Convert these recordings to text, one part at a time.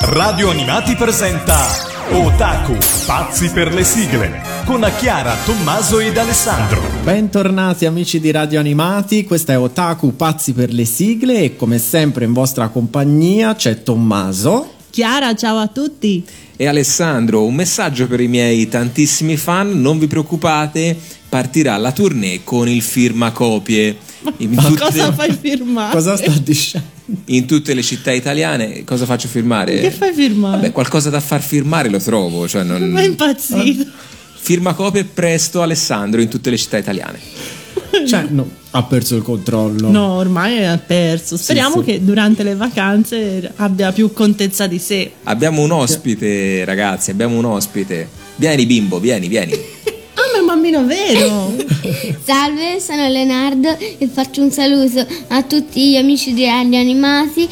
Radio Animati presenta Otaku, pazzi per le sigle, con Chiara, Tommaso ed Alessandro. Bentornati amici di Radio Animati, questa è Otaku, pazzi per le sigle e come sempre in vostra compagnia c'è Tommaso. Chiara, ciao a tutti. E Alessandro, un messaggio per i miei tantissimi fan, non vi preoccupate, partirà la tournée con il firmacopie. In Ma tutte... cosa fai firmare? Cosa sta dicendo? In tutte le città italiane cosa faccio firmare? Che fai firmare? Vabbè, qualcosa da far firmare lo trovo. Cioè non... Ma è impazzito. Firma copie presto Alessandro in tutte le città italiane. Cioè, no, ha perso il controllo. No, ormai ha perso. Speriamo sì, sì. che durante le vacanze abbia più contezza di sé. Abbiamo un ospite, ragazzi, abbiamo un ospite. Vieni bimbo, vieni, vieni. Bambino vero. Salve, sono Leonardo e faccio un saluto a tutti gli amici di Radio Animati.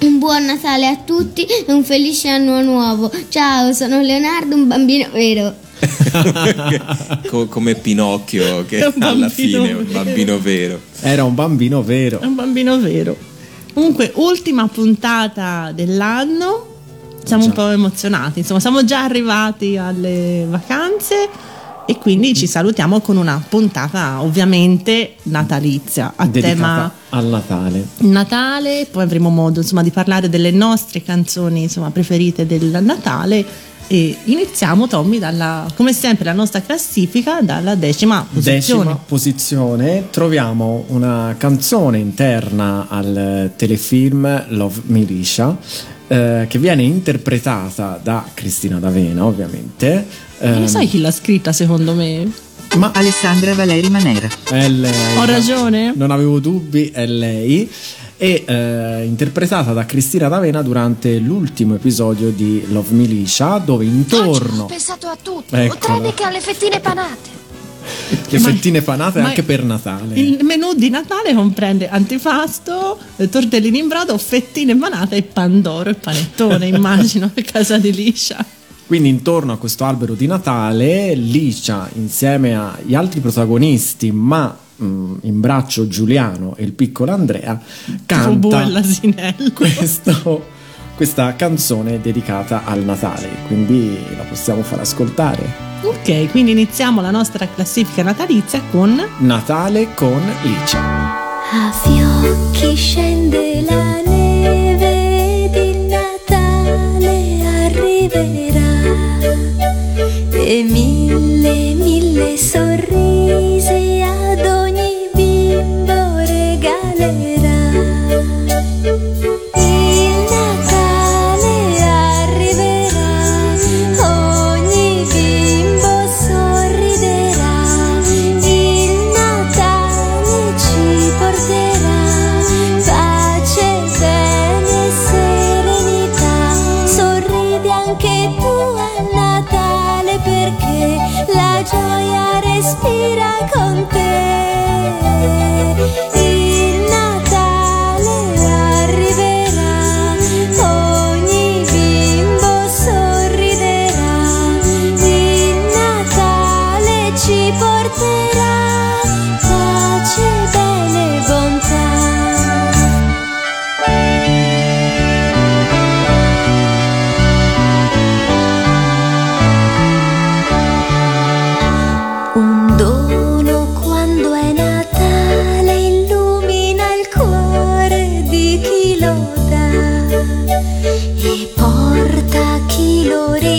Un buon Natale a tutti e un felice anno nuovo. Ciao, sono Leonardo, un bambino vero. come Pinocchio che alla fine è un bambino vero. Era un bambino vero. un bambino vero. Comunque, ultima puntata dell'anno. Siamo già. un po' emozionati, insomma, siamo già arrivati alle vacanze e quindi ci salutiamo con una puntata ovviamente natalizia a Dedicata tema al Natale. Natale, poi avremo modo insomma di parlare delle nostre canzoni insomma, preferite del Natale e iniziamo Tommy dalla come sempre la nostra classifica dalla decima posizione. Decima posizione troviamo una canzone interna al telefilm Love Militia eh, che viene interpretata da Cristina D'Avena ovviamente eh, lo sai chi l'ha scritta secondo me? Ma Alessandra Valeri Manera. È lei. Ho ragione? Non avevo dubbi, è lei. E eh, interpretata da Cristina D'Avena durante l'ultimo episodio di Love Militia, dove intorno. Ho pensato a tutto, Eccola. tranne che alle fettine panate. Le fettine panate anche per Natale. Il menù di Natale comprende antipasto, tortellini in brodo, fettine panate e pandoro e panettone, immagino, a casa di Liscia. Quindi intorno a questo albero di Natale, Licia insieme agli altri protagonisti, ma mh, mm, in braccio Giuliano e il piccolo Andrea, canta questo, questa canzone dedicata al Natale. Quindi la possiamo far ascoltare. Ok, quindi iniziamo la nostra classifica natalizia con Natale con Licia. A fiocchi scende la neve ed il Natale arriverà e mille, mille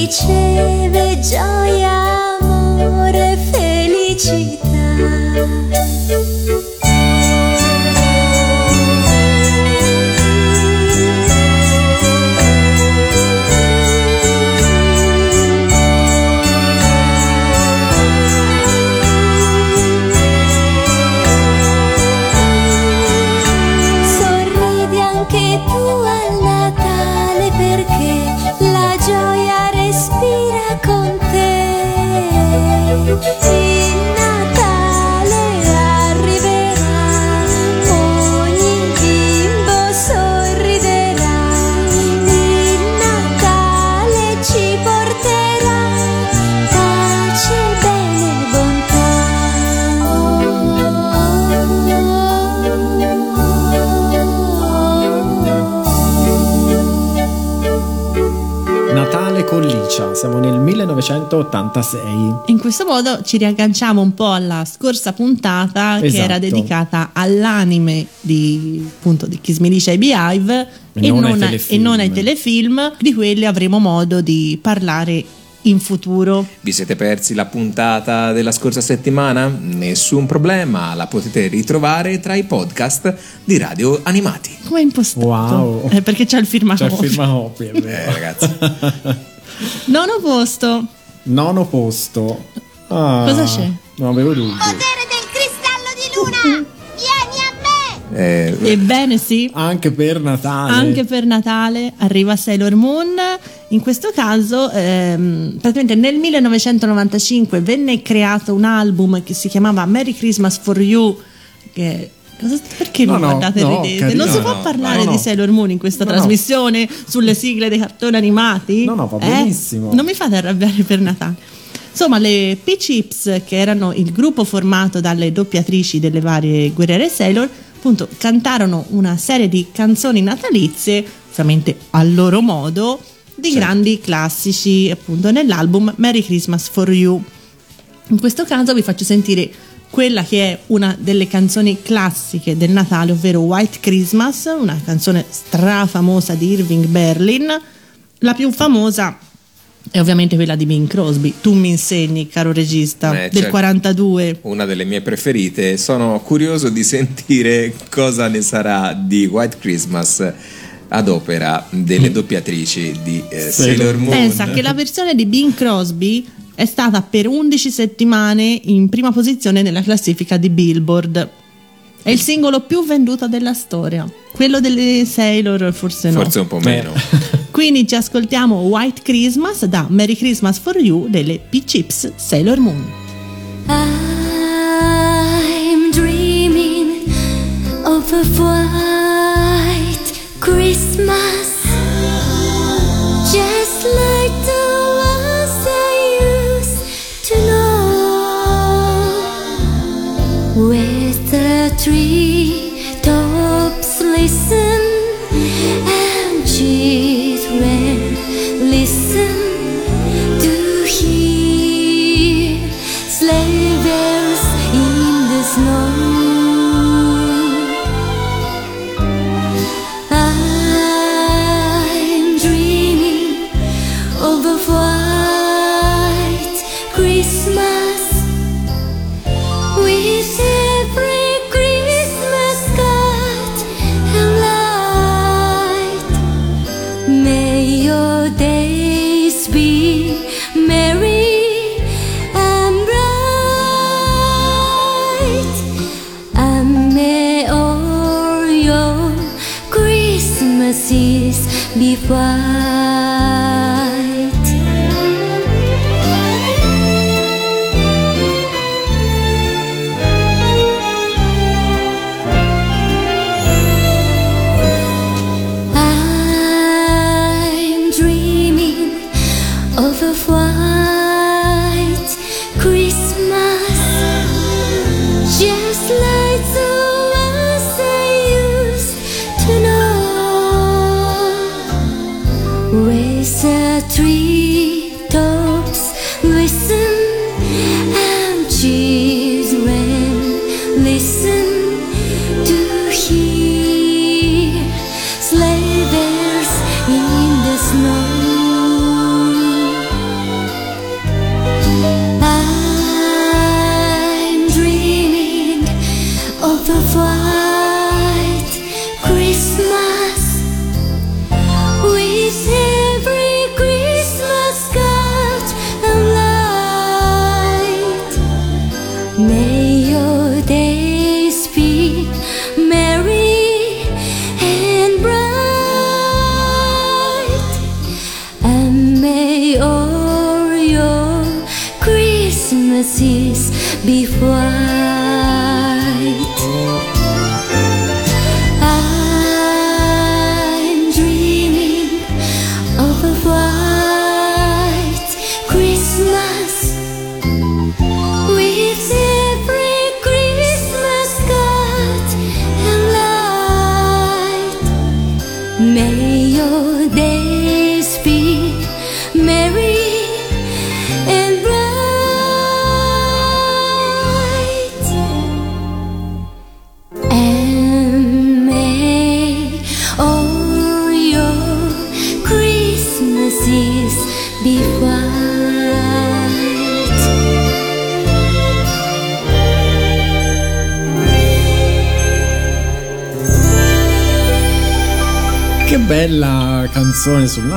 diceva gioia, amore, felicità. 1986. In questo modo ci riagganciamo un po' alla scorsa puntata esatto. che era dedicata all'anime di, appunto, di Kiss Me Licia e Behive e, non, non ai e non ai telefilm, di quelli avremo modo di parlare in futuro. Vi siete persi la puntata della scorsa settimana? Nessun problema, la potete ritrovare tra i podcast di Radio Animati. Come è impostato? Wow. Eh, perché c'è il firma C'è il firma copy, eh, ragazzi. Nono posto. Nono posto. Ah, Cosa c'è? Non avevo dubbi. Potere del cristallo di luna! Eh, Ebbene sì. Anche per Natale. Anche per Natale arriva Sailor Moon. In questo caso, ehm, praticamente nel 1995 venne creato un album che si chiamava Merry Christmas for You. Che Cosa, perché no, mi guardate no, ridete? non si può no, parlare di Sailor Moon in questa trasmissione sulle sigle dei cartoni animati? No, no, va eh? benissimo. Non mi fate arrabbiare per Natale. Insomma, le P-Chips, che erano il gruppo formato dalle doppiatrici delle varie guerriere Sailor, appunto cantarono una serie di canzoni natalizie, ovviamente a loro modo, di certo. grandi classici appunto nell'album Merry Christmas for You. In questo caso vi faccio sentire quella che è una delle canzoni classiche del Natale, ovvero White Christmas, una canzone strafamosa di Irving Berlin. La più famosa è ovviamente quella di Bing Crosby. Tu mi insegni, caro regista, eh, del certo. 42. Una delle mie preferite. Sono curioso di sentire cosa ne sarà di White Christmas ad opera delle doppiatrici di eh, Sailor Moon. Pensa che la versione di Bing Crosby è stata per 11 settimane in prima posizione nella classifica di Billboard. È il singolo più venduto della storia. Quello delle Sailor forse no. Forse un po' meno. Quindi ci ascoltiamo White Christmas da Merry Christmas for You delle P-Chips Sailor Moon. I'm dreaming of a white Christmas fois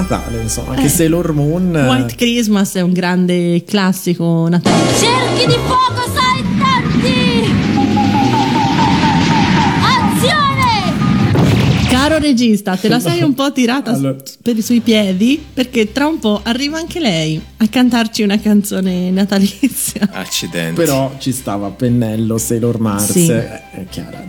Natale, insomma, che Eh. Sailor Moon. White Christmas è un grande classico natale. Cerchi di fuoco saltanti! Azione! Caro regista, te la sei un po' tirata Allora. per i suoi piedi perché tra un po' arriva anche lei a cantarci una canzone natalizia. Accidenti. Però ci stava a pennello Sailor Mars. Sì. eh, È chiara,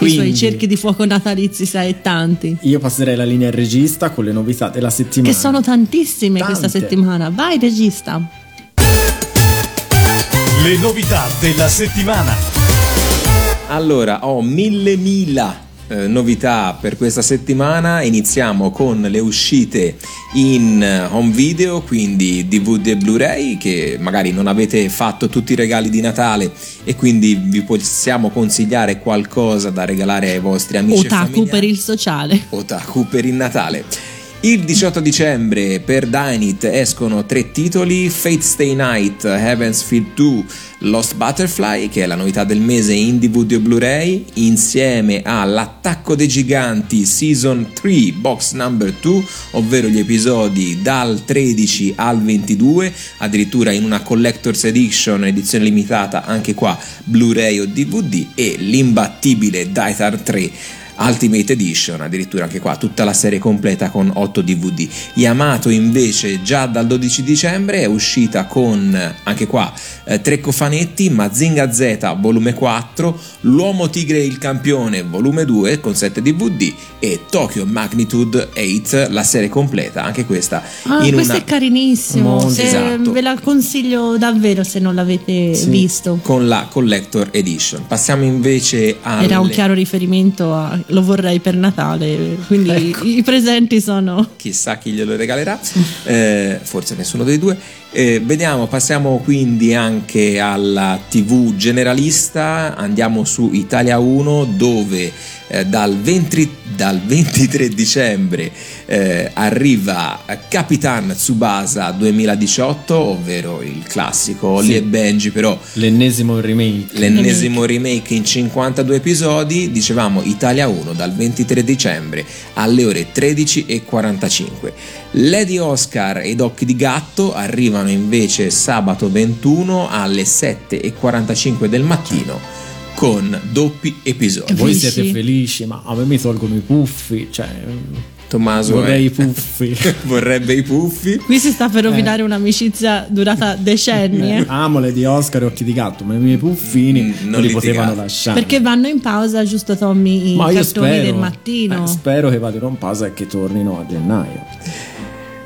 dai. I suoi Quindi, cerchi di fuoco natalizi, sai, tanti. Io passerei la linea al regista con le novità della settimana. Che sono tantissime Tante. questa settimana. Vai, regista. Le novità della settimana. Allora, ho mille mila eh, novità per questa settimana. Iniziamo con le uscite in eh, home video, quindi DVD e Blu-ray, che magari non avete fatto tutti i regali di Natale e quindi vi possiamo consigliare qualcosa da regalare ai vostri amici Otaku per il sociale. Otaku per il Natale. Il 18 dicembre per Dynit escono tre titoli: Fate Stay Night, Heaven's Field 2, Lost Butterfly, che è la novità del mese in DVD o Blu-ray, insieme a L'Attacco dei Giganti Season 3 Box Number 2, ovvero gli episodi dal 13 al 22, addirittura in una Collector's Edition, edizione limitata anche qua Blu-ray o DVD, e l'imbattibile Daitar 3 Ultimate Edition, addirittura anche qua tutta la serie completa con 8 DVD. Yamato invece già dal 12 dicembre è uscita con anche qua eh, tre cofanetti, Mazinga Z volume 4, L'uomo tigre e il campione volume 2 con 7 DVD e Tokyo Magnitude 8 la serie completa, anche questa Ah, in questo una è carinissimo. Se- esatto. Ve la consiglio davvero se non l'avete Sì. visto. con la Collector Edition. Passiamo invece a Era un chiaro riferimento a lo vorrei per Natale, quindi Ecco. i presenti sono chissà chi glielo regalerà, eh, forse nessuno dei due. Eh, vediamo, passiamo quindi anche alla TV generalista, andiamo su Italia 1 dove eh, dal, 20 dal 23 dicembre eh, arriva Capitan Tsubasa 2018, ovvero il classico Holly Sì. e Benji, però L'ennesimo remake. l'ennesimo remake in 52 episodi, dicevamo Italia 1 dal 23 dicembre alle ore 13.45. Lady Oscar ed Occhi di Gatto arrivano invece sabato 21 alle 7.45 del mattino con doppi episodi. Voi siete felici, ma a me mi tolgono i puffi. Cioè, Tommaso vorrei è- i puffi. vorrebbe i puffi. Qui si sta per rovinare un'amicizia durata decenni. eh. Amo le di Oscar e occhi di gatto, ma i miei puffini Mm, non, li litigate. potevano lasciare. Perché vanno in pausa, giusto Tommy, i ma cartoni spero, del mattino. eh, spero che vadano in pausa e che tornino a gennaio.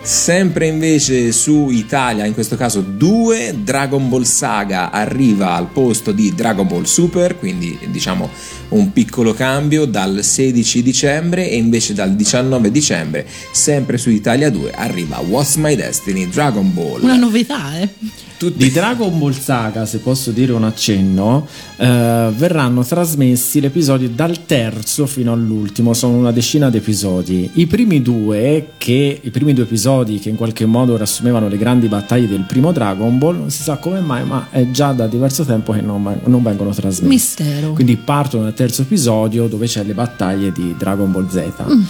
Sempre invece su Italia, in questo caso 2, Dragon Ball Saga arriva al posto di Dragon Ball Super, quindi diciamo un piccolo cambio dal 16 dicembre e invece dal 19 dicembre, sempre su Italia 2, arriva What's My Destiny Dragon Ball. Una novità, eh. Tutti- Di Dragon Ball Saga, se posso dire un accenno, eh, verranno trasmessi gli episodi dal terzo fino all'ultimo, sono una decina di episodi. I primi due, che, i primi due episodi che in qualche modo riassumevano le grandi battaglie del primo Dragon Ball, non si sa come mai, ma è già da diverso tempo che non, non vengono trasmessi. Mistero. Quindi partono dal terzo episodio dove c'è le battaglie di Dragon Ball Z. Mm.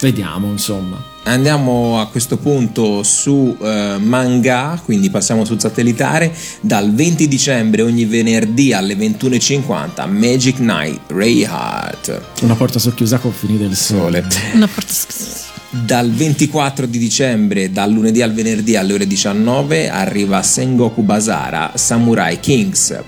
Vediamo, insomma. Andiamo a questo punto su eh, manga, quindi passiamo sul satellitare. Dal 20 dicembre ogni venerdì alle 21.50 Magic Knight Ray Heart. Una porta socchiusa con fini del sole. Una porta- Dal 24 di dicembre, dal lunedì al venerdì alle ore 19, arriva Sengoku Basara Samurai Kings.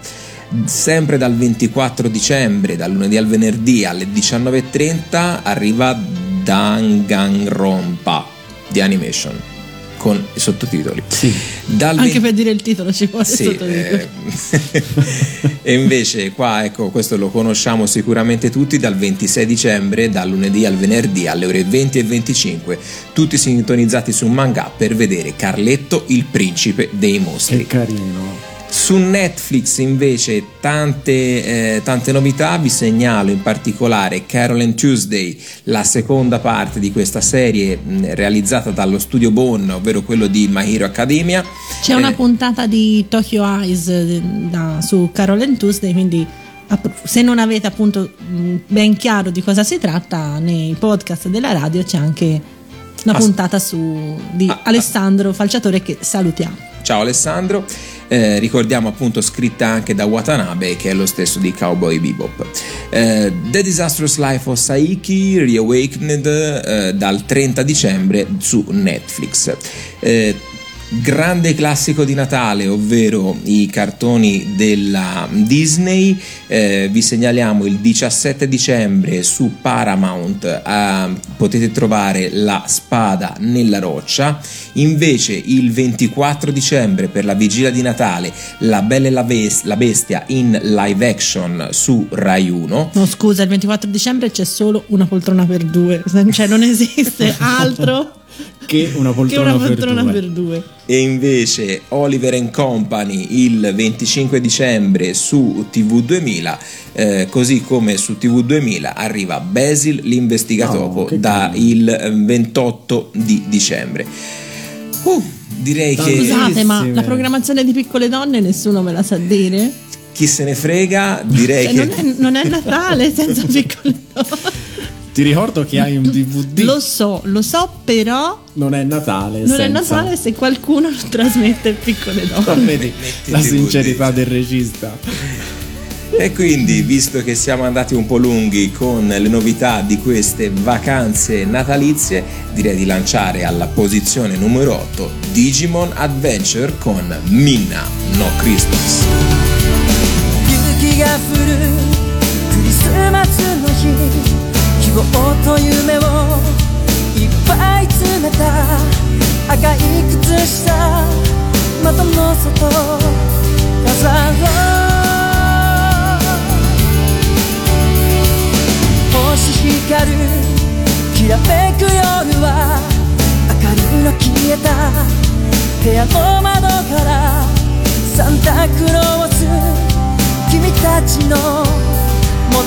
Sempre dal 24 dicembre, dal lunedì al venerdì alle 19.30, arriva Danganronpa di Animation. con i sottotitoli. Sì. Dal Anche 20... per dire il titolo ci vuole sì, sottotitoli. Eh... e invece qua, ecco, questo lo conosciamo sicuramente tutti, dal 26 dicembre, dal lunedì al venerdì alle ore 20 e 25, tutti sintonizzati su Manga per vedere Carletto, il principe dei mostri. Che carino. Su Netflix invece tante, eh, tante, novità, vi segnalo in particolare Carol and Tuesday, la seconda parte di questa serie mh, realizzata dallo studio Bone, ovvero quello di My Hero Academia. C'è eh, una puntata di Tokyo Eyes eh, da, su Carol and Tuesday, quindi se non avete appunto ben chiaro di cosa si tratta, nei podcast della radio c'è anche una puntata su, di ah, Alessandro Falciatore che salutiamo. Ciao Alessandro eh, ricordiamo appunto scritta anche da Watanabe che è lo stesso di Cowboy Bebop. Eh, The Disastrous Life of Saiki Reawakened eh, dal 30 dicembre su Netflix. Grande classico di Natale, ovvero i cartoni della Disney. Eh, vi segnaliamo il 17 dicembre su Paramount eh, potete trovare La spada nella roccia. Invece il 24 dicembre per la vigilia di Natale La bella e la, Best- la bestia in live action su Rai 1. No, scusa, il 24 dicembre c'è solo una poltrona per due, cioè non esiste altro che una poltrona, che una poltrona per, due. per, due. E invece Oliver and Company il 25 dicembre su TV2000, eh, così come su TV2000 arriva Basil l'investigatopo oh, da il 28 di dicembre. Uh, direi Scusate, che... Scusate, ma la programmazione di piccole donne nessuno me la sa dire? Chi se ne frega, direi cioè, che... Non è, non è Natale senza piccole donne. Ti ricordo che hai un DVD. Lo so, lo so, però. Non è Natale. Non senza... è Natale se qualcuno lo trasmette piccole donne. Vedi la sincerità del regista. E quindi, visto che siamo andati un po' lunghi con le novità di queste vacanze natalizie, direi di lanciare alla posizione numero 8 Digimon Adventure con Minna No Christmas. 望と夢をいっぱい詰めた赤い靴下窓の外飾ろう星光るきらめく夜は明かりの消えた部屋の窓からサンタクロース君たちのも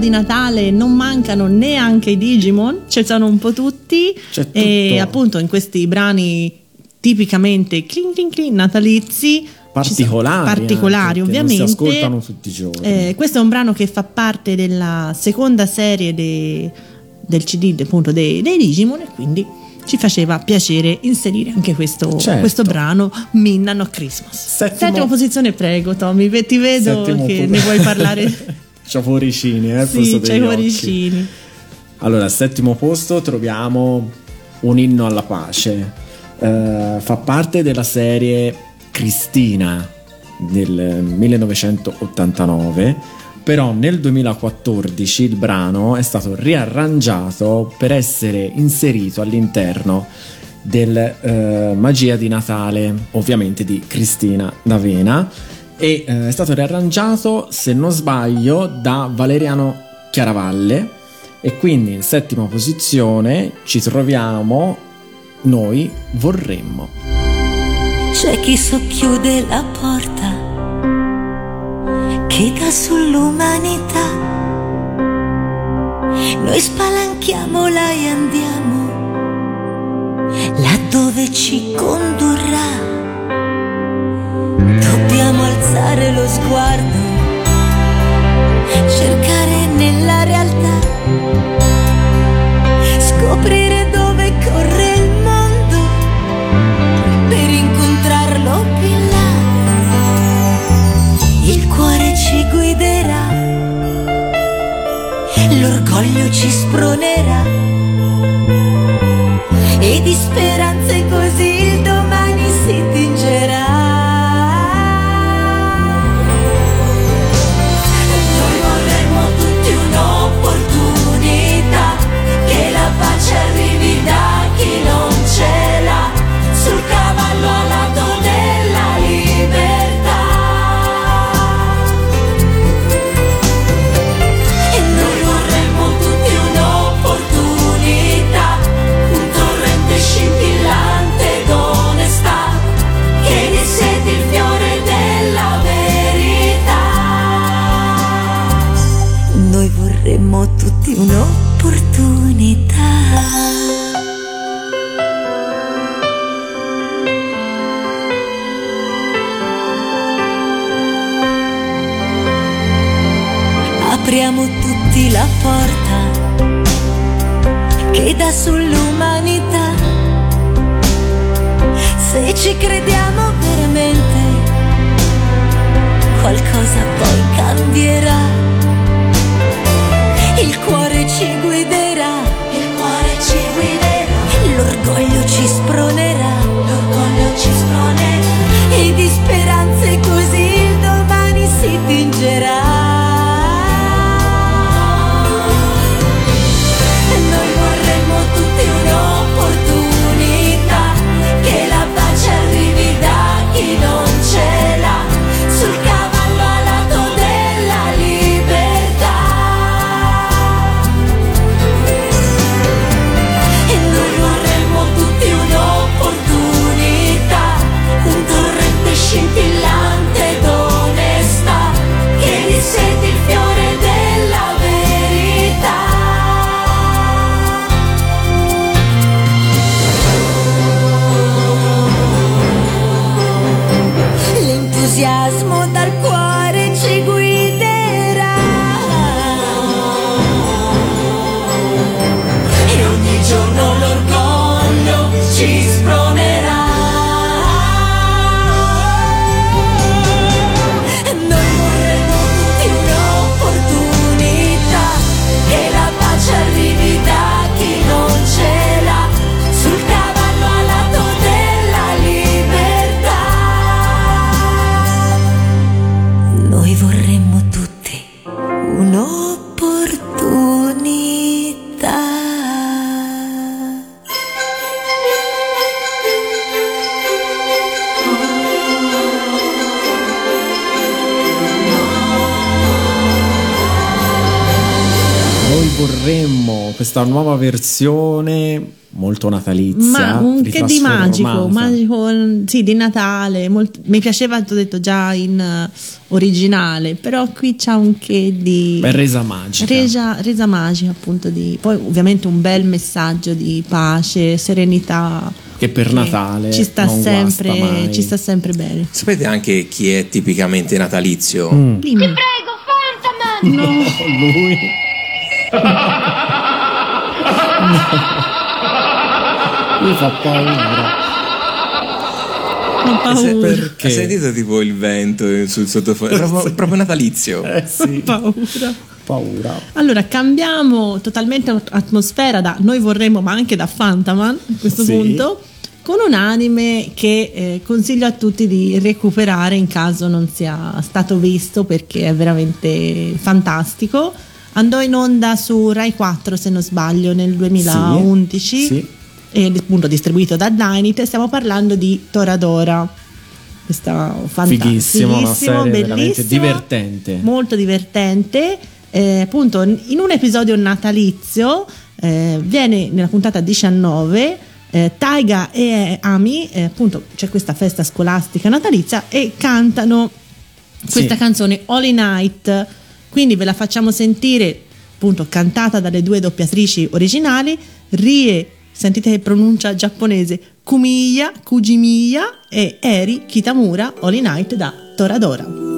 di Natale non mancano neanche i Digimon, ci sono un po' tutti e appunto in questi brani tipicamente clink clink clink natalizi particolari, particolari ovviamente si ascoltano tutti i giorni. Eh, questo è un brano che fa parte della seconda serie de, del CD appunto dei, dei Digimon e quindi ci faceva piacere inserire anche questo, certo. questo brano Minna No Christmas. Settimo, Settima posizione, prego Tommy, ti vedo Settimo che pu- ne vuoi parlare. C'ho cuoricini, eh? Sì, c'hai cuoricini. Allora, al settimo posto troviamo un inno alla pace. Uh, fa parte della serie Cristina del 1989, però nel 2014 il brano è stato riarrangiato per essere inserito all'interno del uh, Magia di Natale, ovviamente di Cristina D'Avena e eh, è stato riarrangiato, se non sbaglio, da Valeriano Chiaravalle e quindi in settima posizione ci troviamo Noi vorremmo. C'è chi socchiude la porta che dà sull'umanità. Noi spalanchiamola e andiamo laddove ci condurrà Dobbiamo alzare lo sguardo, cercare nella realtà, scoprire dove corre il mondo per incontrarlo più là. Il cuore ci guiderà, l'orgoglio ci spronerà e di speranze così questa nuova versione molto natalizia. Ma un che di magico, magico, sì, di Natale. Molto, mi piaceva, ti ho detto già in uh, originale, però qui c'è un che di. Beh, resa magica. Resa, resa magica, appunto. Di, poi, ovviamente, un bel messaggio di pace, serenità. Che per Natale ci sta, sempre, ci sta sempre bene. Sapete anche chi è tipicamente natalizio? Mm. Ti prego, Fantaman! No, lui. Mi fa paura. Ho paura. Perché? Hai sentito tipo il vento sul sottofondo? È proprio, sì. proprio natalizio. Eh sì. paura. Paura. Allora cambiamo totalmente atmosfera da noi vorremmo, ma anche da Fantaman a questo sì. punto, con un anime che eh, consiglio a tutti di recuperare in caso non sia stato visto perché è veramente fantastico. Andò in onda su Rai 4 se non sbaglio nel 2011. Sì. e appunto distribuito da Dynit stiamo parlando di Toradora questa fantastica una serie veramente divertente molto divertente eh, appunto in un episodio natalizio eh, viene nella puntata 19 eh, Taiga e Ami eh, appunto c'è questa festa scolastica natalizia e cantano questa sì. canzone Holy Night quindi ve la facciamo sentire appunto cantata dalle due doppiatrici originali Rie sentite che pronuncia giapponese Kumiya, Kujimiya e Eri Kitamura Holy Night da Toradora.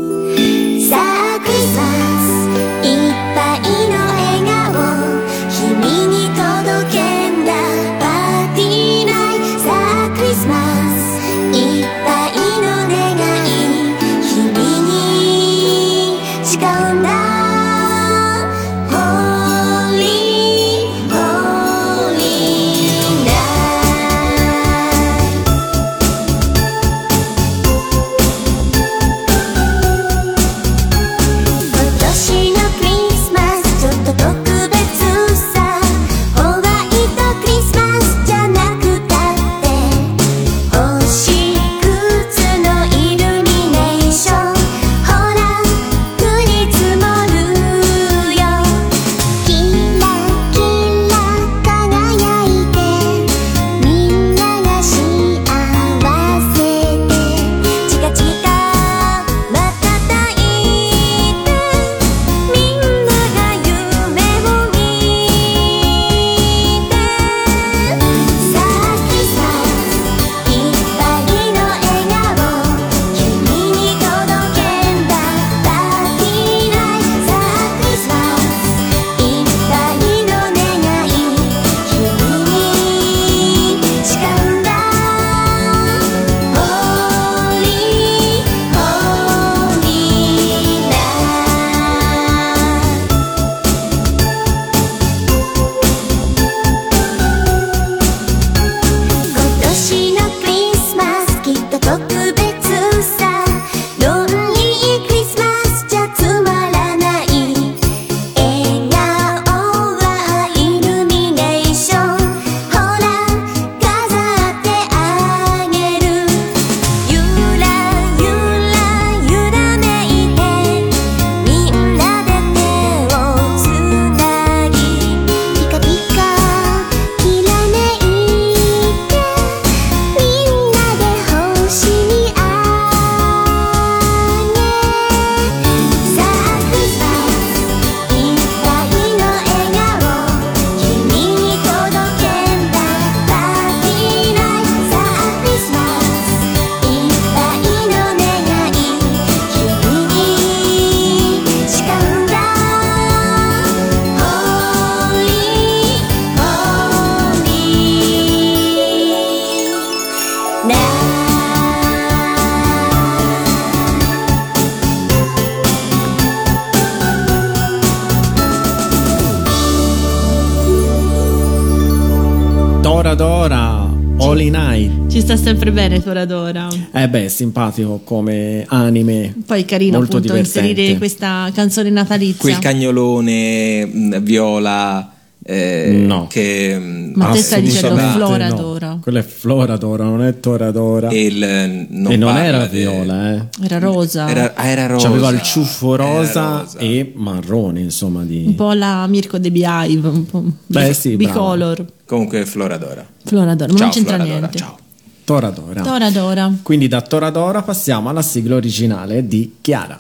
Sempre bene Toradora. Eh beh, simpatico come anime. Poi carino molto appunto divertente. inserire questa canzone natalizia. Quel cagnolone viola Eh, no. Che, mm, Ma te stai dicendo Flora no. d'ora. Quella è Flora d'ora, non è Toradora. E, il, non e non era de- viola, eh. Era rosa. Era, ah, era rosa. C'aveva il ciuffo rosa, rosa. e marrone, insomma, di... Un po' la Mirko De Beehive, un po' Beh, sì, bicolor. Comunque Floradora. Flora d'ora, ma Ciao non c'entra Floradora, niente. ciao. Toradora. Dora Dora. Quindi da Toradora passiamo alla sigla originale di Chiara.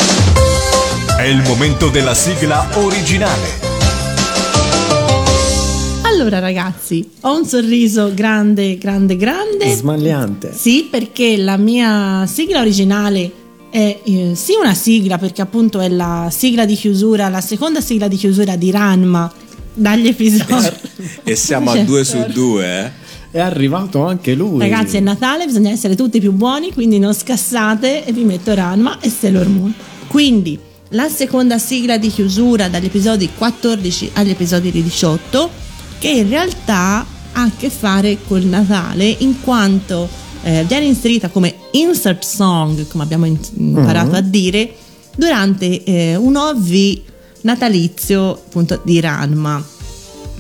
È il momento della sigla originale. Allora ragazzi, ho un sorriso grande, grande, grande. Smagliante. Sì, perché la mia sigla originale è eh, sì una sigla, perché appunto è la sigla di chiusura, la seconda sigla di chiusura di Ranma dagli episodi. E siamo a due su due, eh? È arrivato anche lui. Ragazzi, è Natale, bisogna essere tutti più buoni, quindi non scassate e vi metto Ranma e Sailor Moon. Quindi, la seconda sigla di chiusura dagli episodi 14 agli episodi 18, che in realtà ha a che fare col Natale, in quanto eh, viene inserita come insert song, come abbiamo imparato a dire, durante eh, un OV natalizio appunto di Ranma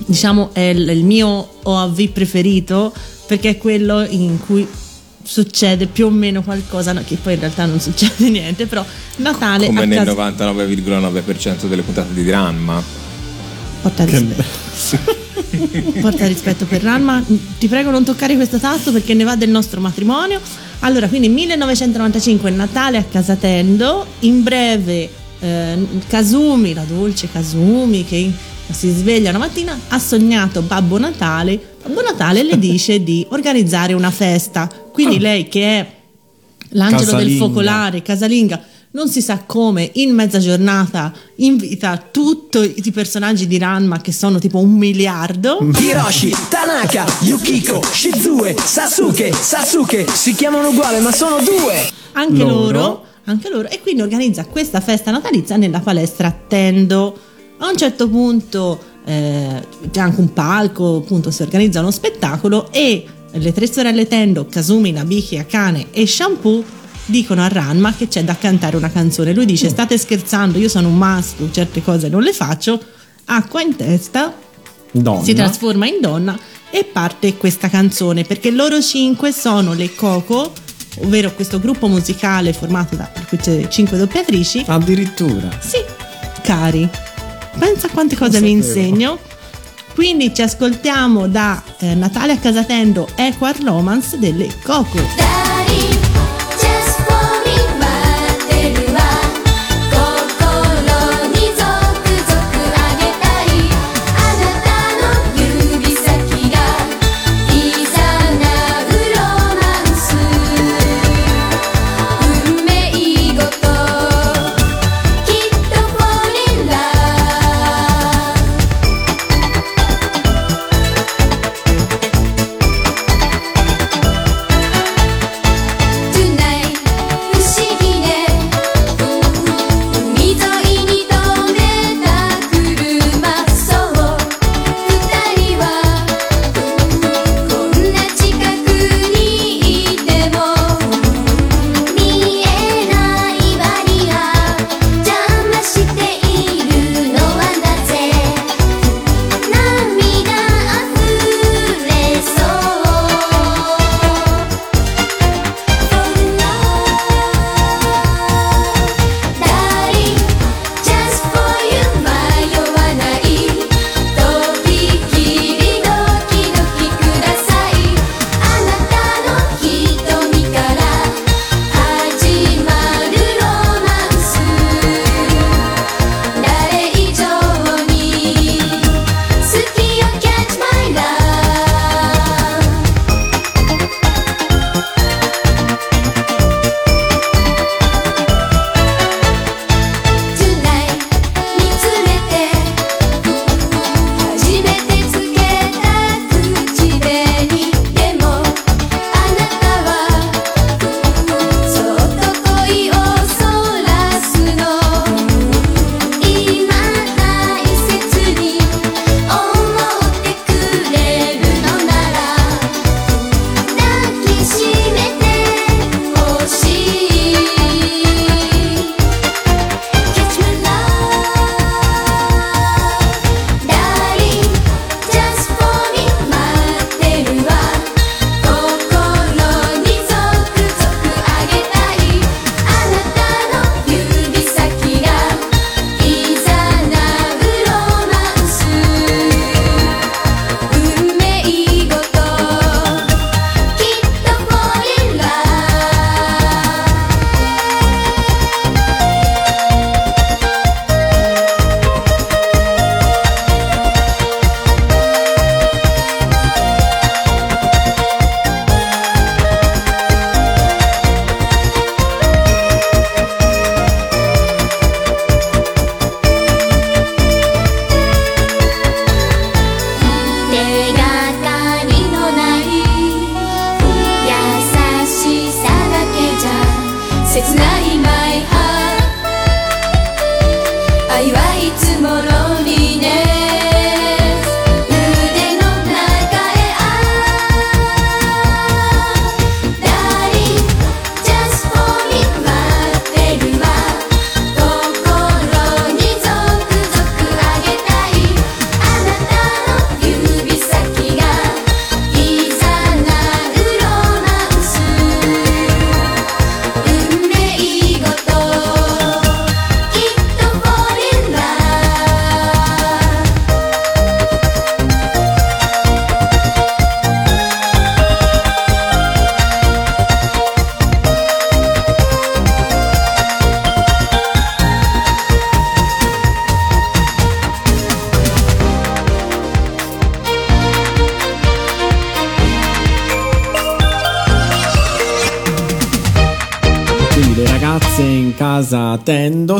diciamo è il, il mio OAV preferito perché è quello in cui succede più o meno qualcosa no, che poi in realtà non succede niente però Natale Come nel casa- 99,9% delle puntate di Dramma. Porta rispetto. porta rispetto per Ranma. Ti prego non toccare questo tasto perché ne va del nostro matrimonio. Allora quindi 1995 Natale a Casatendo. In breve eh, Kasumi la dolce Kasumi che si sveglia una mattina ha sognato Babbo Natale. Babbo Natale le dice di organizzare una festa. Quindi lei che è l'angelo del Casalinga. focolare casalinga non si sa come in mezza giornata invita tutti i personaggi di Ranma che sono tipo un miliardo Hiroshi, Tanaka, Yukiko, Shizue, Sasuke, Sasuke Si chiamano uguale ma sono due anche Loro. loro. anche loro e quindi organizza questa festa natalizia nella palestra Tendo a un certo punto eh, c'è anche un palco appunto si organizza uno spettacolo e le tre sorelle Tendo Kazumi, Nabiki, Akane e Shampoo dicono a Ranma che c'è da cantare una canzone. Lui dice state scherzando io sono un maschio certe cose non le faccio. Acqua in testa Donna. si trasforma in donna e parte questa canzone perché loro cinque sono le Coco ovvero questo gruppo musicale formato da cinque doppiatrici. Addirittura. sì cari pensa a quante cose vi insegno. Quindi ci ascoltiamo da eh, Natale a Casatendo Equar Romance delle Coco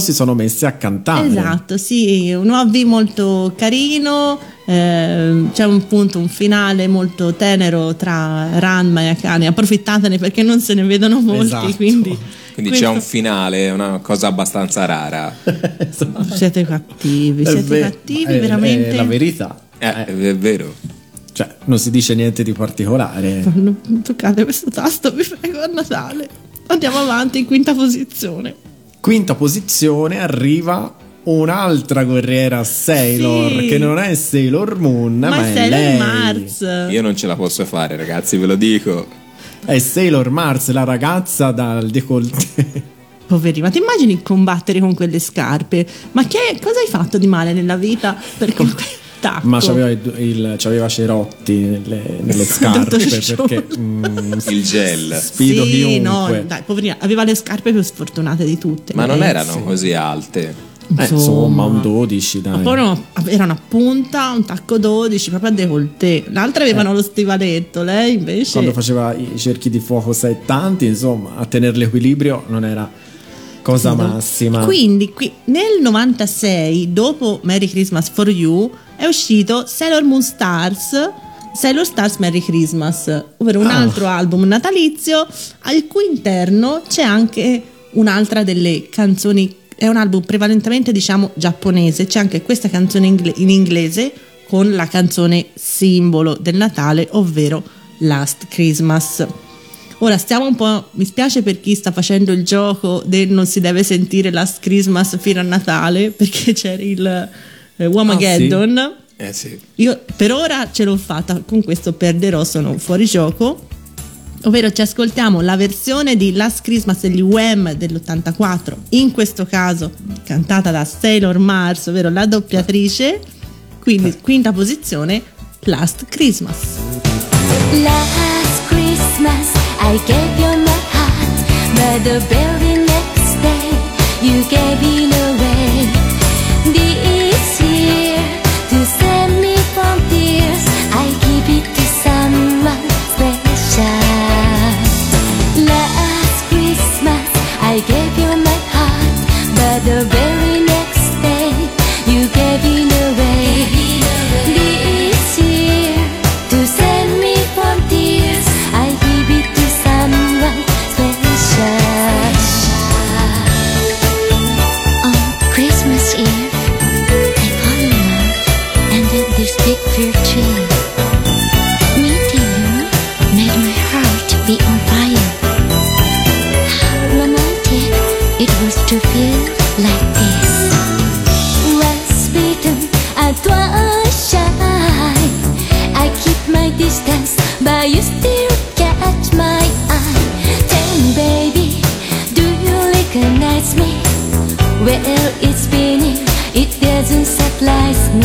si sono messi a cantare. Esatto, sì, un OV molto carino, eh, c'è un punto, un finale molto tenero tra Ranma e Akane, approfittatene perché non se ne vedono molti, Esatto. quindi... Quindi questo- c'è un finale, una cosa abbastanza rara. Siete cattivi, siete ve- cattivi è- veramente. È la verità. Eh, è vero. Cioè, non si dice niente di particolare. Non toccate questo tasto, vi prego, a Natale. Andiamo avanti in quinta posizione. Quinta posizione arriva un'altra guerriera Sailor, Sì. che non è Sailor Moon, ma, Ma è Sailor lei. Mars. Io non ce la posso fare, ragazzi, ve lo dico. È Sailor Mars, la ragazza dal décolleté. Poveri, ma ti immagini combattere con quelle scarpe? Ma che cosa hai fatto di male nella vita? Per quel tacco? Ma c'aveva, il, il- c'aveva Cerotti nelle, nelle scarpe perché mm, Il gel. sfido sì, chiunque. no, dai, poverina, aveva le scarpe più sfortunate di tutte. Ma non Eh, erano sì. così alte. Eh, insomma, un 12, Ma dai. poi erano, erano a punta, un tacco 12, proprio a décolleté. L'altra avevano lo stivaletto, lei invece... Eh. Quando faceva i cerchi di fuoco tanti, insomma, a tenere l'equilibrio non era cosa massima. Quindi qui, nel 96, dopo Merry Christmas for You, è uscito Sailor Moon Stars, Sailor Stars Merry Christmas, ovvero un Ah. altro album natalizio al cui interno c'è anche un'altra delle canzoni, è un album prevalentemente diciamo giapponese, c'è anche questa canzone in inglese con la canzone simbolo del Natale, ovvero Last Christmas. Ora stiamo un po'. Mi spiace per chi sta facendo il gioco del non si deve sentire Last Christmas fino a Natale perché c'è il eh, Wamageddon. Eh sì. Io per ora ce l'ho fatta, con questo perderò, sono fuori gioco. Ovvero ci ascoltiamo la versione di Last Christmas degli Wham dell'84, in questo caso cantata da Sailor Mars, ovvero la doppiatrice. Quindi quinta posizione, Last Christmas. Last Christmas I gave you my heart But the very next day You gave away Well, it's spinning, it doesn't surprise me.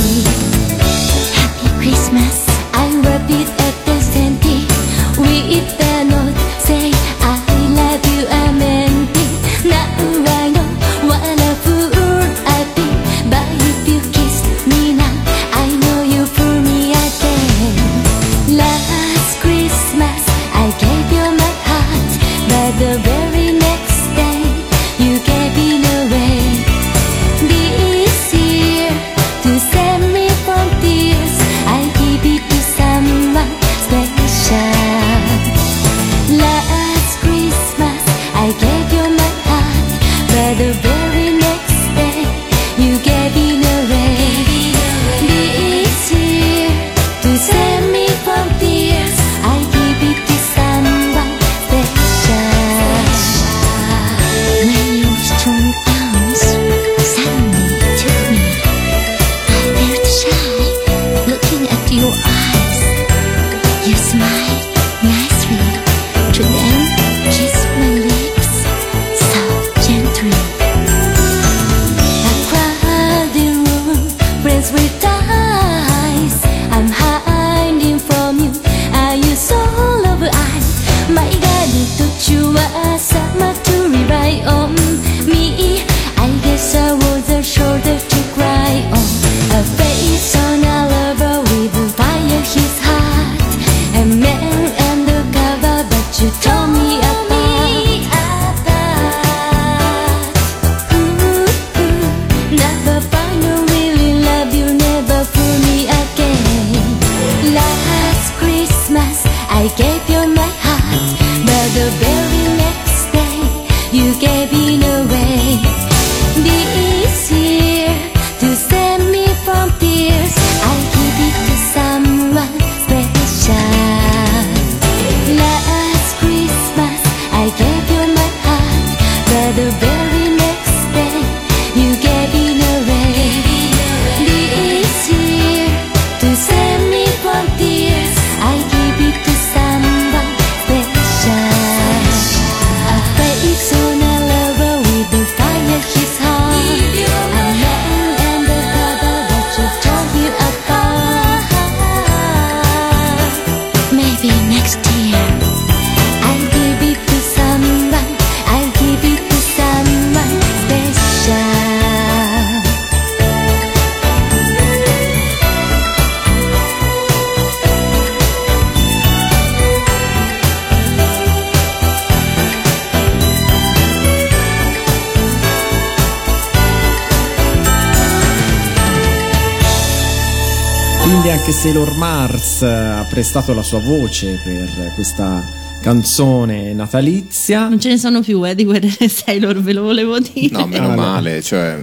Anche Sailor Mars ha prestato la sua voce per questa canzone natalizia. Non ce ne sono più, eh, di quelle Sailor, ve lo volevo dire. No, meno male, cioè...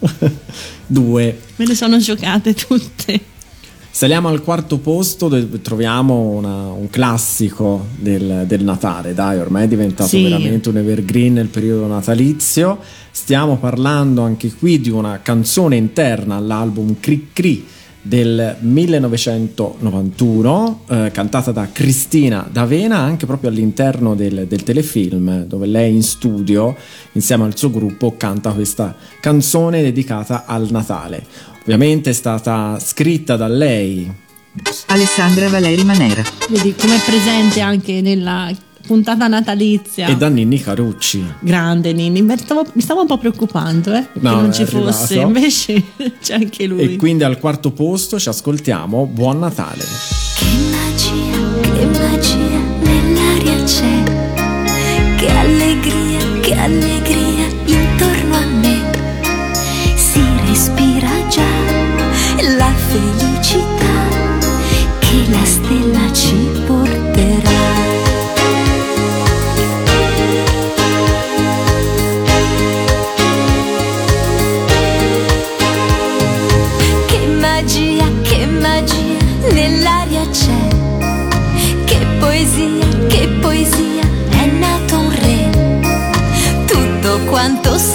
Due. Me le sono giocate tutte. Saliamo al quarto posto dove troviamo una, un classico del, del, Natale, dai, ormai è diventato sì. veramente un evergreen nel periodo natalizio. Stiamo parlando anche qui di una canzone interna all'album Cri Cri del 1991, eh, cantata da Cristina D'Avena, anche proprio all'interno del, del, telefilm, dove lei in studio, insieme al suo gruppo, canta questa canzone dedicata al Natale. Ovviamente è stata scritta da lei. Alessandra Valeri Manera. Vedi come è presente anche nella puntata natalizia. E da Ninni Carucci. Grande Ninni, mi stavo, mi stavo un po' preoccupando eh, no, che non ci fosse, invece c'è anche lui. E quindi al quarto posto ci ascoltiamo Buon Natale. Che magia, che magia nell'aria c'è, che allegria, che allegria poesia, è nato un re. Tutto quanto sa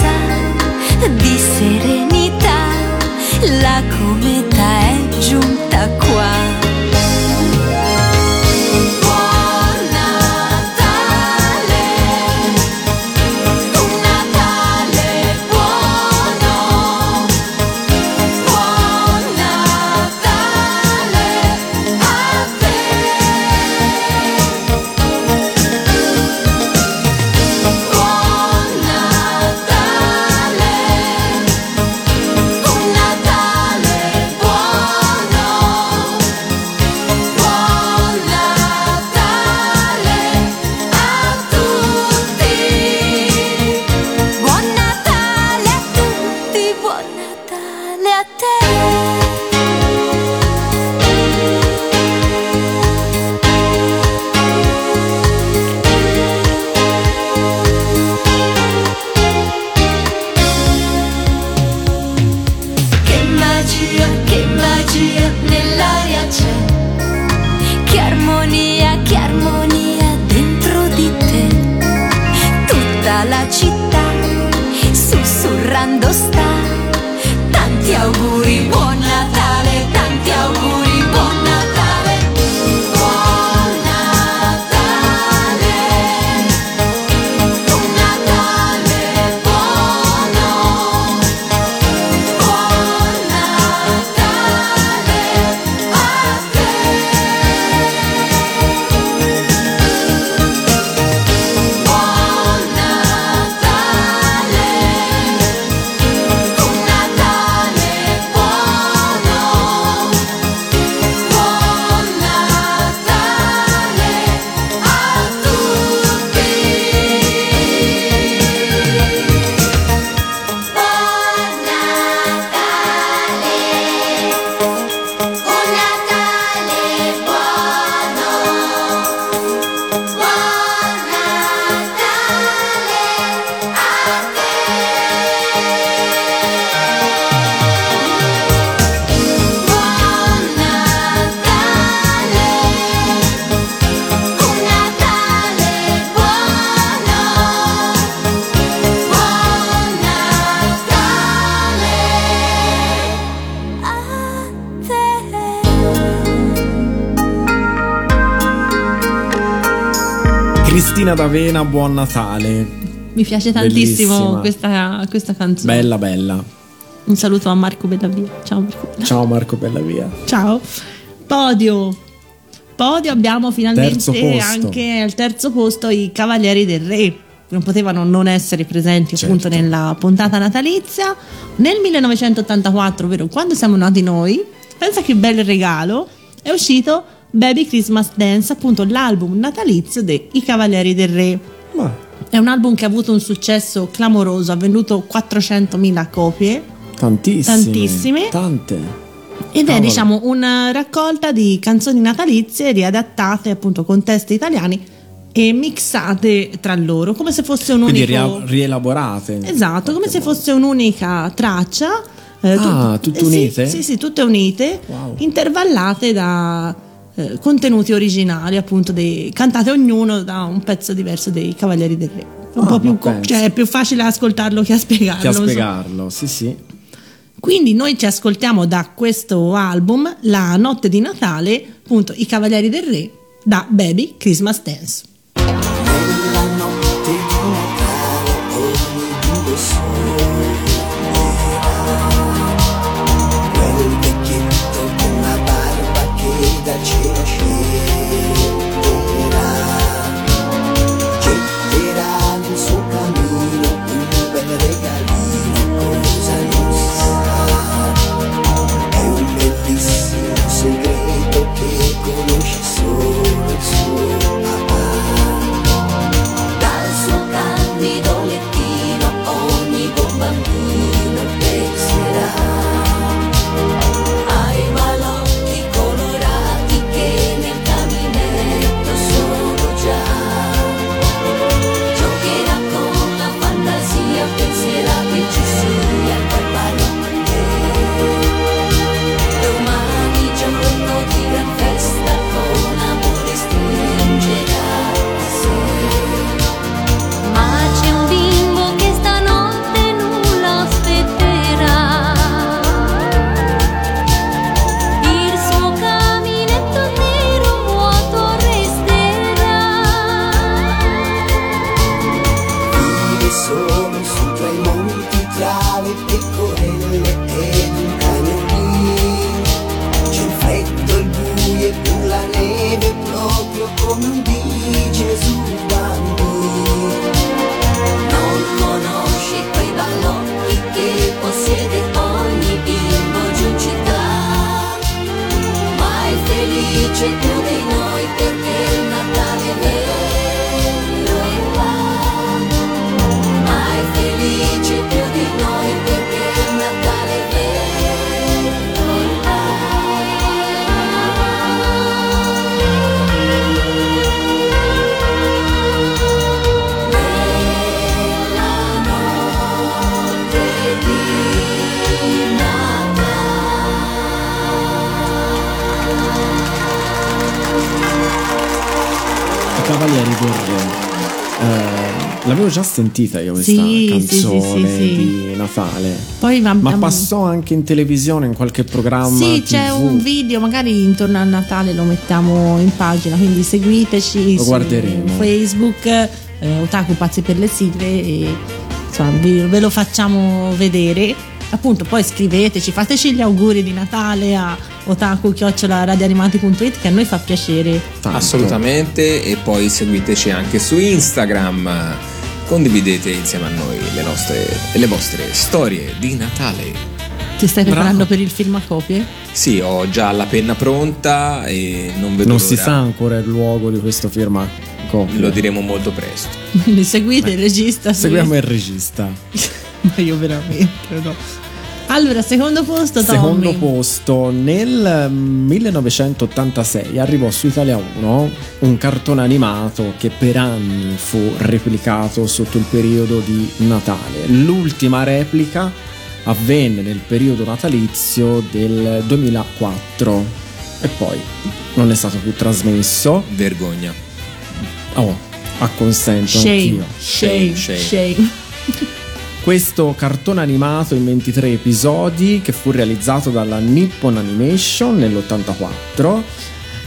Cristina d'Avena, Buon Natale. Mi piace tantissimo questa, questa, canzone. Bella, bella. Un saluto a Marco Bellavia. Ciao Marco. Bellavia. Ciao Marco Bellavia. Ciao. Podio. Podio abbiamo finalmente anche al terzo posto i Cavalieri del Re. Non potevano non essere presenti certo. appunto nella puntata natalizia. Nel 1984, ovvero quando siamo nati noi, pensa che bel regalo, è uscito Baby Christmas Dance, appunto l'album natalizio dei Cavalieri del Re. Ma. È un album che ha avuto un successo clamoroso, ha venduto 400.000 copie. Tantissime. Tantissime. Tante. Ed è diciamo una raccolta di canzoni natalizie riadattate appunto con testi italiani e mixate tra loro come se fosse un Quindi rielaborate. Esatto, come se fosse un'unica traccia. eh, Ah, tut- tutte eh, sì, unite? Sì, sì, tutte unite, Wow. intervallate da eh, contenuti originali, appunto, dei- cantate ognuno da un pezzo diverso dei Cavalieri del Re. Un Ah, po' più co- cioè, è più facile ascoltarlo che a spiegarlo. Che a spiegarlo, sì, sì. Quindi noi ci ascoltiamo da questo album La notte di Natale, appunto, I Cavalieri del Re da Baby Christmas Dance. Già sentita io questa Sì, canzone sì, sì, sì. di Natale. Poi va- Ma passò anche in televisione in qualche programma. Sì, TV. c'è un video, magari intorno a Natale lo mettiamo in pagina, quindi seguiteci Lo su guarderemo. Facebook, eh, Otaku Pazzi per le sigle e insomma vi- ve lo facciamo vedere. Appunto, poi scriveteci, fateci gli auguri di Natale a otaku-radianimati.it che a noi fa piacere. Tanto. Assolutamente, e poi seguiteci anche su Instagram. Condividete insieme a noi le, nostre, le vostre storie di Natale. Ti stai Bravo. preparando per il film a copie? Sì, ho già la penna pronta e non vedo Non l'ora. si sa ancora il luogo di questo firma. copia. Lo diremo molto presto. Quindi seguite il regista Seguiamo il regista. Ma io veramente no. Allora, secondo posto, Tommy. Secondo posto, nel 1986 arrivò su Italia 1 un cartone animato che per anni fu replicato sotto il periodo di Natale. L'ultima replica avvenne nel periodo natalizio del 2004 e poi non è stato più trasmesso. Vergogna. Oh, acconsento Shame, anch'io. shame, Shame, shame. Questo cartone animato in 23 episodi che fu realizzato dalla Nippon Animation nell'84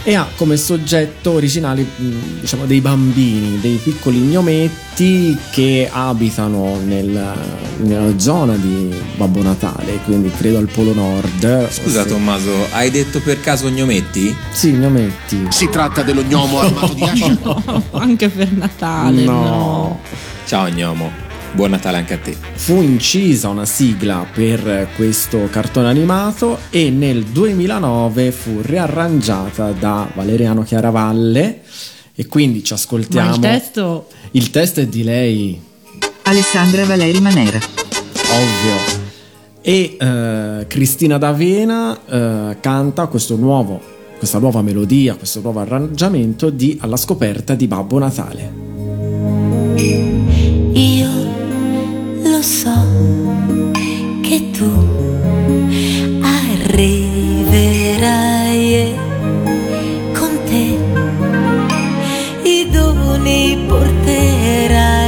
e ha come soggetto originali mh, diciamo dei bambini, dei piccoli gnometti che abitano nel- nella zona di Babbo Natale, quindi credo al Polo Nord. Scusa Sì. Tommaso, hai detto per caso gnometti? Sì, gnometti. Si tratta dello gnomo armato di ascia. No, anche per Natale, no. No. Ciao gnomo, buon Natale anche a te. fu incisa una sigla per questo cartone animato e nel 2009 fu riarrangiata da Valeriano Chiaravalle e quindi ci Ma ascoltiamo il testo il testo è di lei Alessandra Valeri Manera. ovvio E eh, Cristina D'Avena eh, canta questo nuovo, questa nuova melodia, questo nuovo arrangiamento di Alla scoperta di Babbo Natale. So che tu arriverai e con te i doni porterai.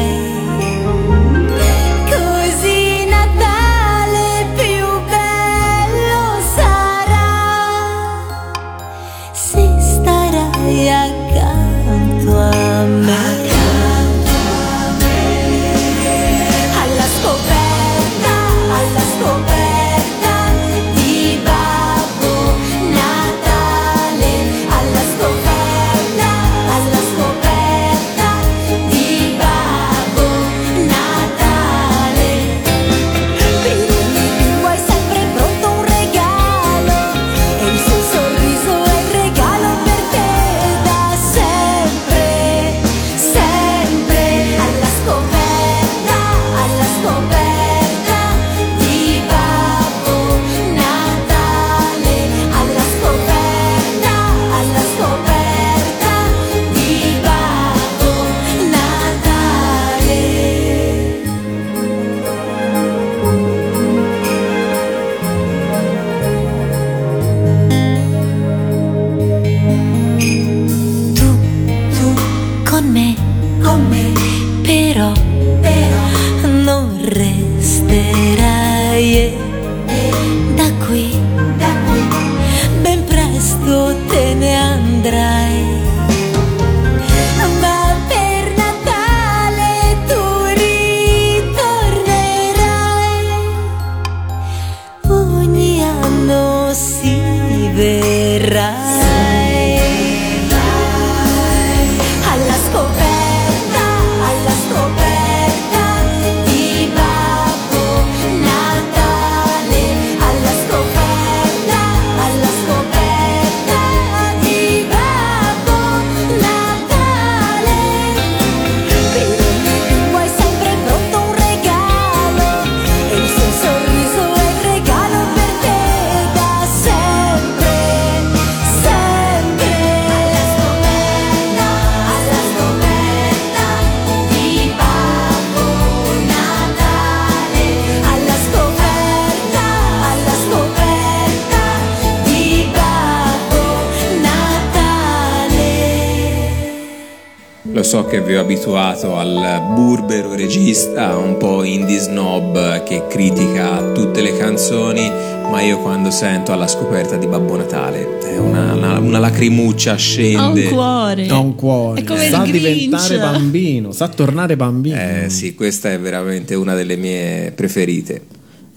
So che vi ho abituato al burbero regista, un po' indie snob che critica tutte le canzoni, ma io quando sento alla scoperta di Babbo Natale è una, una- una lacrimuccia Ha un scende. cuore. Ha un cuore, È come sa diventare bambino, sa tornare bambino. Eh sì, questa è veramente una delle mie preferite.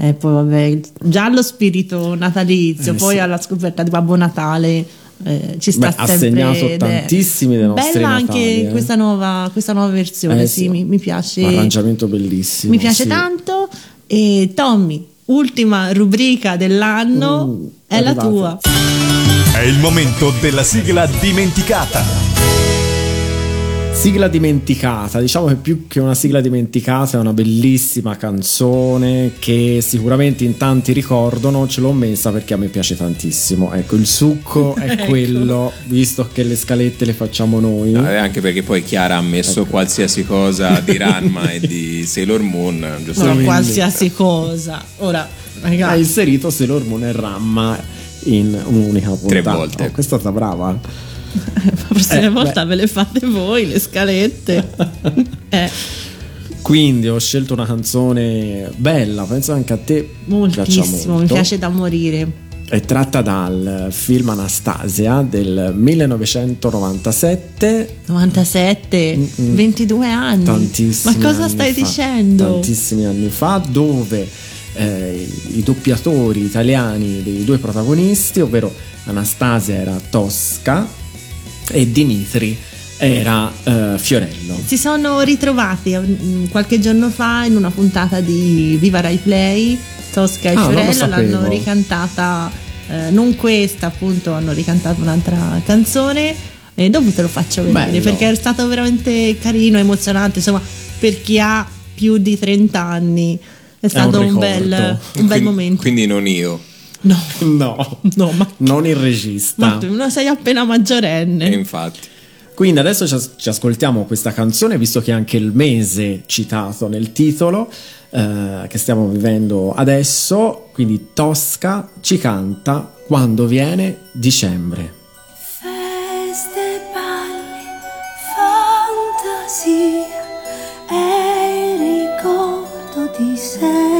E poi vabbè, già lo spirito natalizio, Eh, poi sì. alla scoperta di Babbo Natale eh, ci sta Beh, ha sempre. segnato ed è tantissimi dei nostri Bella Natali, anche eh. questa, nuova, questa nuova versione, Eh, sì, sì. mi, mi piace. Un arrangiamento bellissimo. Mi piace sì. tanto. E Tommy, ultima rubrica dell'anno Uh, è è la tua. È il momento della sigla dimenticata. Sigla dimenticata, diciamo che più che una sigla dimenticata è una bellissima canzone che sicuramente in tanti ricordano, ce l'ho messa perché a me piace tantissimo. Ecco, il succo è Ecco. quello, visto che le scalette le facciamo noi. Eh, Anche perché poi Chiara ha messo qualsiasi cosa di Ranma e di Sailor Moon, No, giustamente. qualsiasi cosa. Ora, Ha ragazzi, inserito Sailor Moon e Ramma in un'unica puntata. Tre volte. Oh, questa è stata brava. La prossima eh, volta beh. ve le fate voi le scalette. eh, Quindi ho scelto una canzone bella, penso anche a te moltissimo, mi piace da morire. È tratta dal film Anastasia del 1997. 97, Mm-mm. 22 anni. Tantissimi Ma cosa stai fa, dicendo? Tantissimi anni fa, dove eh, i doppiatori italiani dei due protagonisti, ovvero Anastasia era Tosca e Dimitri era eh, Fiorello. Si sono ritrovati mm, qualche giorno fa in una puntata di Viva Rai Play. Tosca e Ah, Fiorello l'hanno ricantata, eh, non questa, appunto, hanno ricantato un'altra canzone. E dopo te lo faccio vedere Bello. perché è stato veramente carino, emozionante. Insomma, per chi ha più di 30 anni È stato un, ricordo. bel, un bel Quindi- momento. Quindi non io. No, No, no, ma, non il regista. ma sei appena maggiorenne. E infatti. Quindi adesso ci, as- ci ascoltiamo questa canzone, visto che è anche il mese citato nel titolo eh, che stiamo vivendo adesso. Quindi Tosca ci canta quando viene dicembre. Feste, balli, fantasia e il ricordo di sempre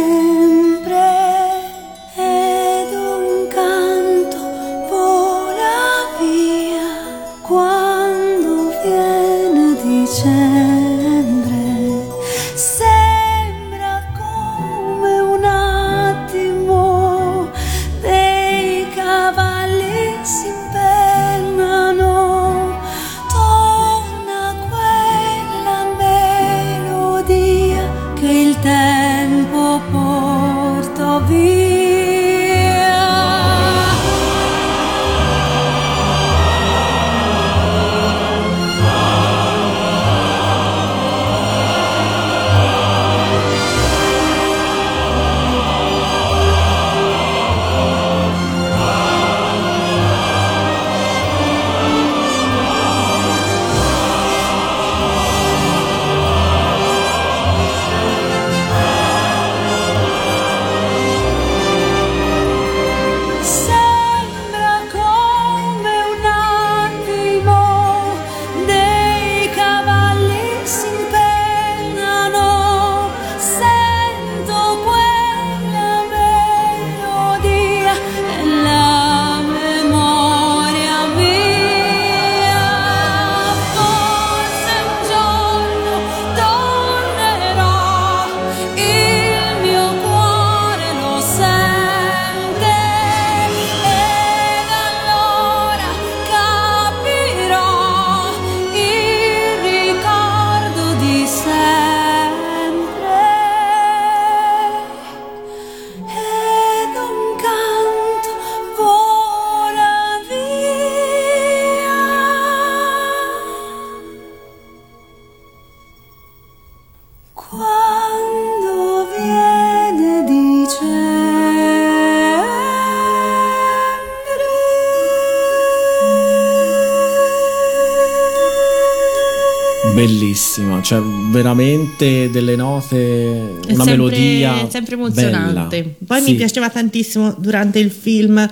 cioè veramente delle note, una sempre, melodia sempre emozionante. bella. Poi Sì. mi piaceva tantissimo durante il film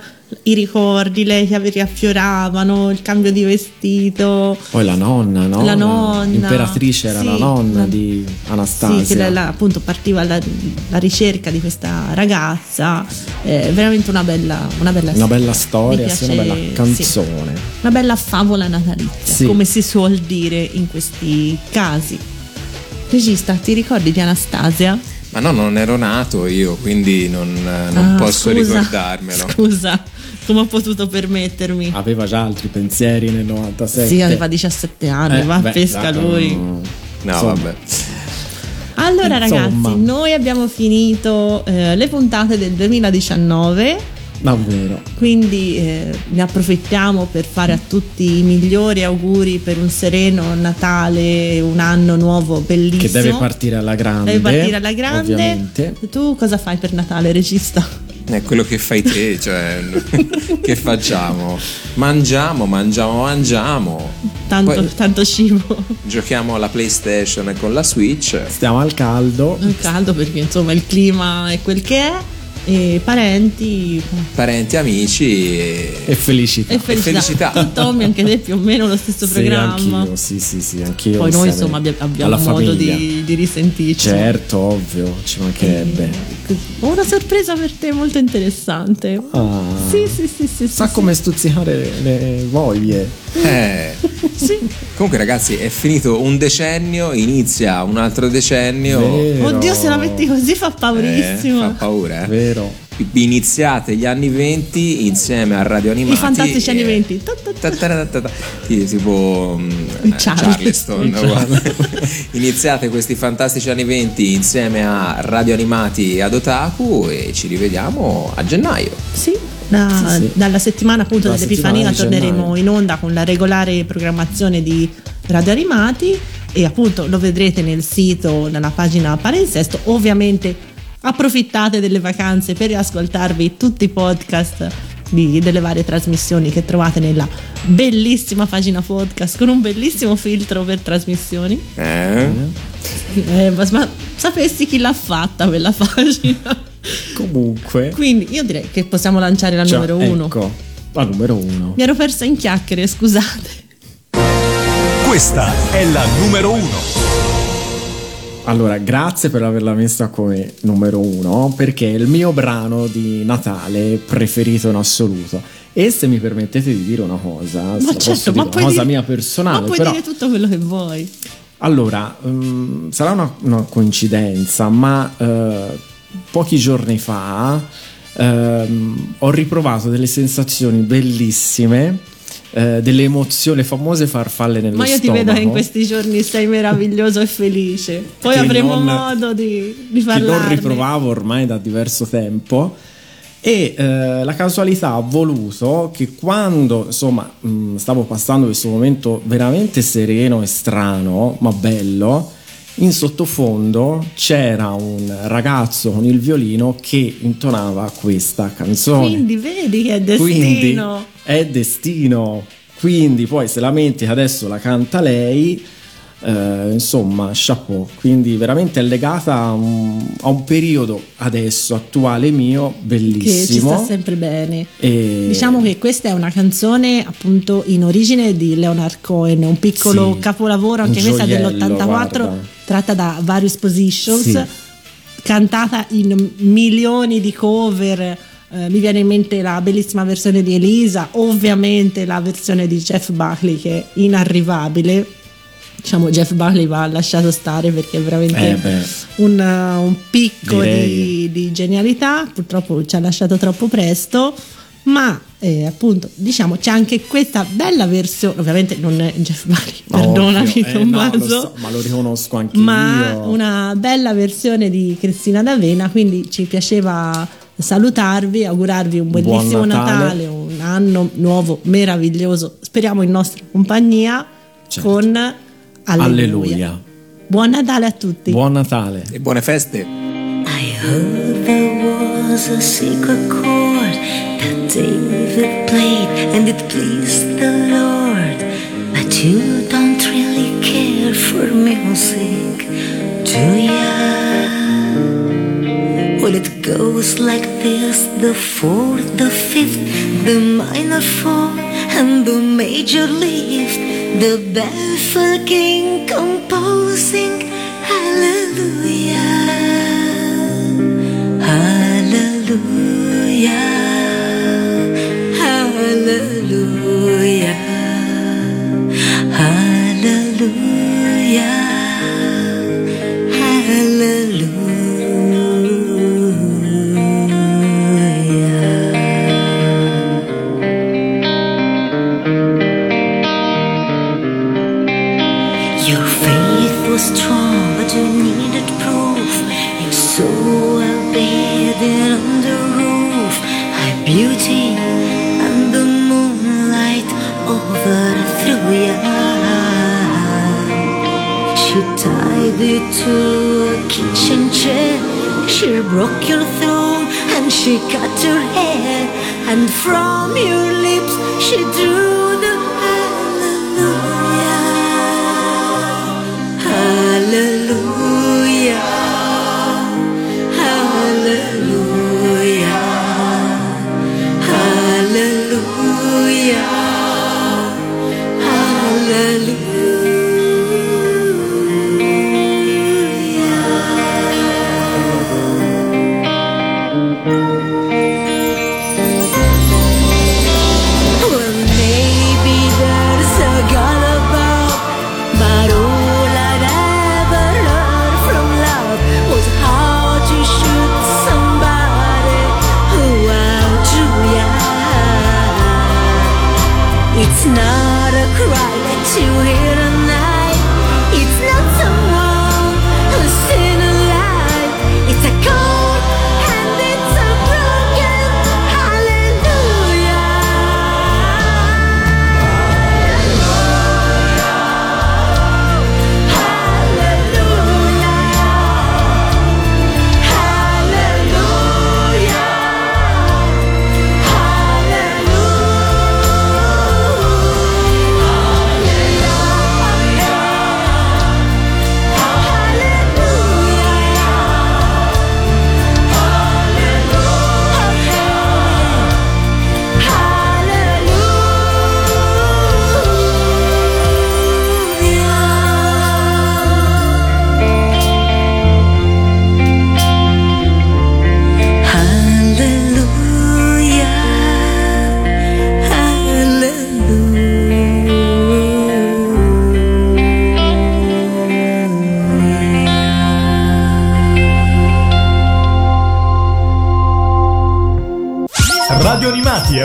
i ricordi, lei che riaffioravano, il cambio di vestito. Poi la nonna, no? La nonna. L'imperatrice era Sì, la nonna la- di Anastasia. Sì, che la- la- appunto partiva la, la ricerca di questa ragazza. È veramente una bella, una bella Una bella storia, Mi sì, una piace- bella canzone. Una bella favola natalizia, Sì. come si suol dire in questi casi. Regista, ti ricordi di Anastasia? Ma no, non ero nato io, quindi non, eh, non Ah, posso scusa, ricordarmelo. Scusa, come ho potuto permettermi? Aveva già altri pensieri nel 97. Sì, aveva 17 anni, Eh, va beh, pesca dai, lui. mm, No, insomma. vabbè. Allora Insomma. ragazzi, noi abbiamo finito eh, le puntate del 2019, Davvero. quindi eh, ne approfittiamo per fare a tutti i migliori auguri per un sereno Natale, un anno nuovo bellissimo. Che deve partire alla grande. Deve partire alla grande. Ovviamente. Tu cosa fai per Natale, regista? È quello che fai te, cioè che facciamo? Mangiamo, mangiamo, mangiamo. Tanto, Poi tanto cibo. giochiamo alla PlayStation con la Switch. Stiamo al caldo. È caldo perché insomma il clima è quel che è. E parenti Parenti, amici e, E felicità. e felicità. felicità. Tu, Tommy, anche te più o meno lo stesso Sì, programma. anch'io, sì, sì, sì, anch'io. Poi noi insomma abbia- abbiamo modo di, di risentirci. Certo, ovvio, ci mancherebbe. Ho una sorpresa per te molto interessante. Ah, Sì, sì, sì, sì. Sa sì, come stuzzicare le, le voglie. Eh. Comunque ragazzi è finito un decennio, inizia un altro decennio. Vero. Oddio, se la metti così fa Eh, paurissimo. fa paura, eh? Vero. Iniziate gli anni 20 insieme a Radio Animati. I fantastici e- anni 20. Ta- ta- ta. Ta- ta- ta- ta- ta- Sì, tipo mm, eh, Charleston. Iniziate questi fantastici anni 20 insieme a Radio Animati ad Otaku e ci rivediamo a gennaio Sì, da- Sì, sì. dalla settimana appunto Dalla dell'Epifania settimana torneremo gennaio. in onda con la regolare programmazione di Radio Animati e appunto lo vedrete nel sito, nella pagina Palinsesto. Ovviamente approfittate delle vacanze per riascoltarvi tutti i podcast di- delle varie trasmissioni che trovate nella bellissima pagina podcast con un bellissimo filtro per trasmissioni. Eh? Eh, ma, ma sapessi chi l'ha fatta quella pagina? Comunque, Quindi io direi che possiamo lanciare la già, numero uno. Ecco, la numero uno. Mi ero persa in chiacchiere, scusate. Questa è la numero uno. Allora, grazie per averla messa come numero uno, perché è il mio brano di Natale preferito in assoluto. E se mi permettete di dire una cosa, Ma certo, posso ma dire, una cosa dire- mia personale, Ma puoi però dire tutto quello che vuoi. Allora, mm, sarà una, una coincidenza, ma eh, pochi giorni fa ehm, ho riprovato delle sensazioni bellissime, eh, delle emozioni, le famose farfalle nello Ma io ti stomaco. vedo che in questi giorni sei meraviglioso e felice. Poi Che avremo non- modo di, di che parlarne. non riprovavo ormai da diverso tempo. E eh, la casualità ha voluto che quando insomma mh, stavo passando questo momento veramente sereno e strano, ma bello, in sottofondo c'era un ragazzo con il violino che intonava questa canzone. Quindi vedi che è Quindi destino. è destino. Quindi poi se lamenti che adesso la canta lei, eh, insomma, chapeau. Quindi veramente è legata a un, a un periodo adesso attuale mio Che ci sta bellissimo. sempre bene. E- Diciamo che questa è una canzone appunto in origine di Leonard Cohen, un piccolo Sì, capolavoro, anche questa gioiello, dell'84, guarda. tratta da Various Positions, Sì. cantata in milioni di cover. Eh, mi viene in mente la bellissima versione di Elisa, ovviamente la versione di Jeff Buckley che è inarrivabile. Diciamo Jeff Buckley va lasciato stare perché è veramente Eh un, uh, un picco di, di genialità, purtroppo ci ha lasciato troppo presto, ma eh, appunto diciamo c'è anche questa bella versione, ovviamente non è Jeff Buckley, perdonami Ovvio, eh, no, Tommaso, lo so, ma lo riconosco anche ma io. una bella versione di Cristina D'Avena, quindi ci piaceva salutarvi, augurarvi un Buon bellissimo Natale. Natale, un anno nuovo meraviglioso, speriamo in nostra compagnia Certo. con Alleluia. Alleluia. Buon Natale a tutti. Buon Natale. E buone feste. I heard there was a secret chord that David played and it pleased the Lord. But you don't really care for music, do ya? Well, it goes like this the fourth, the fifth, the minor four, and the major lift. The baffled king composing to a kitchen chair. She broke your throne and she cut your hair, and from your lips she drew the hallelujah. Hallelujah.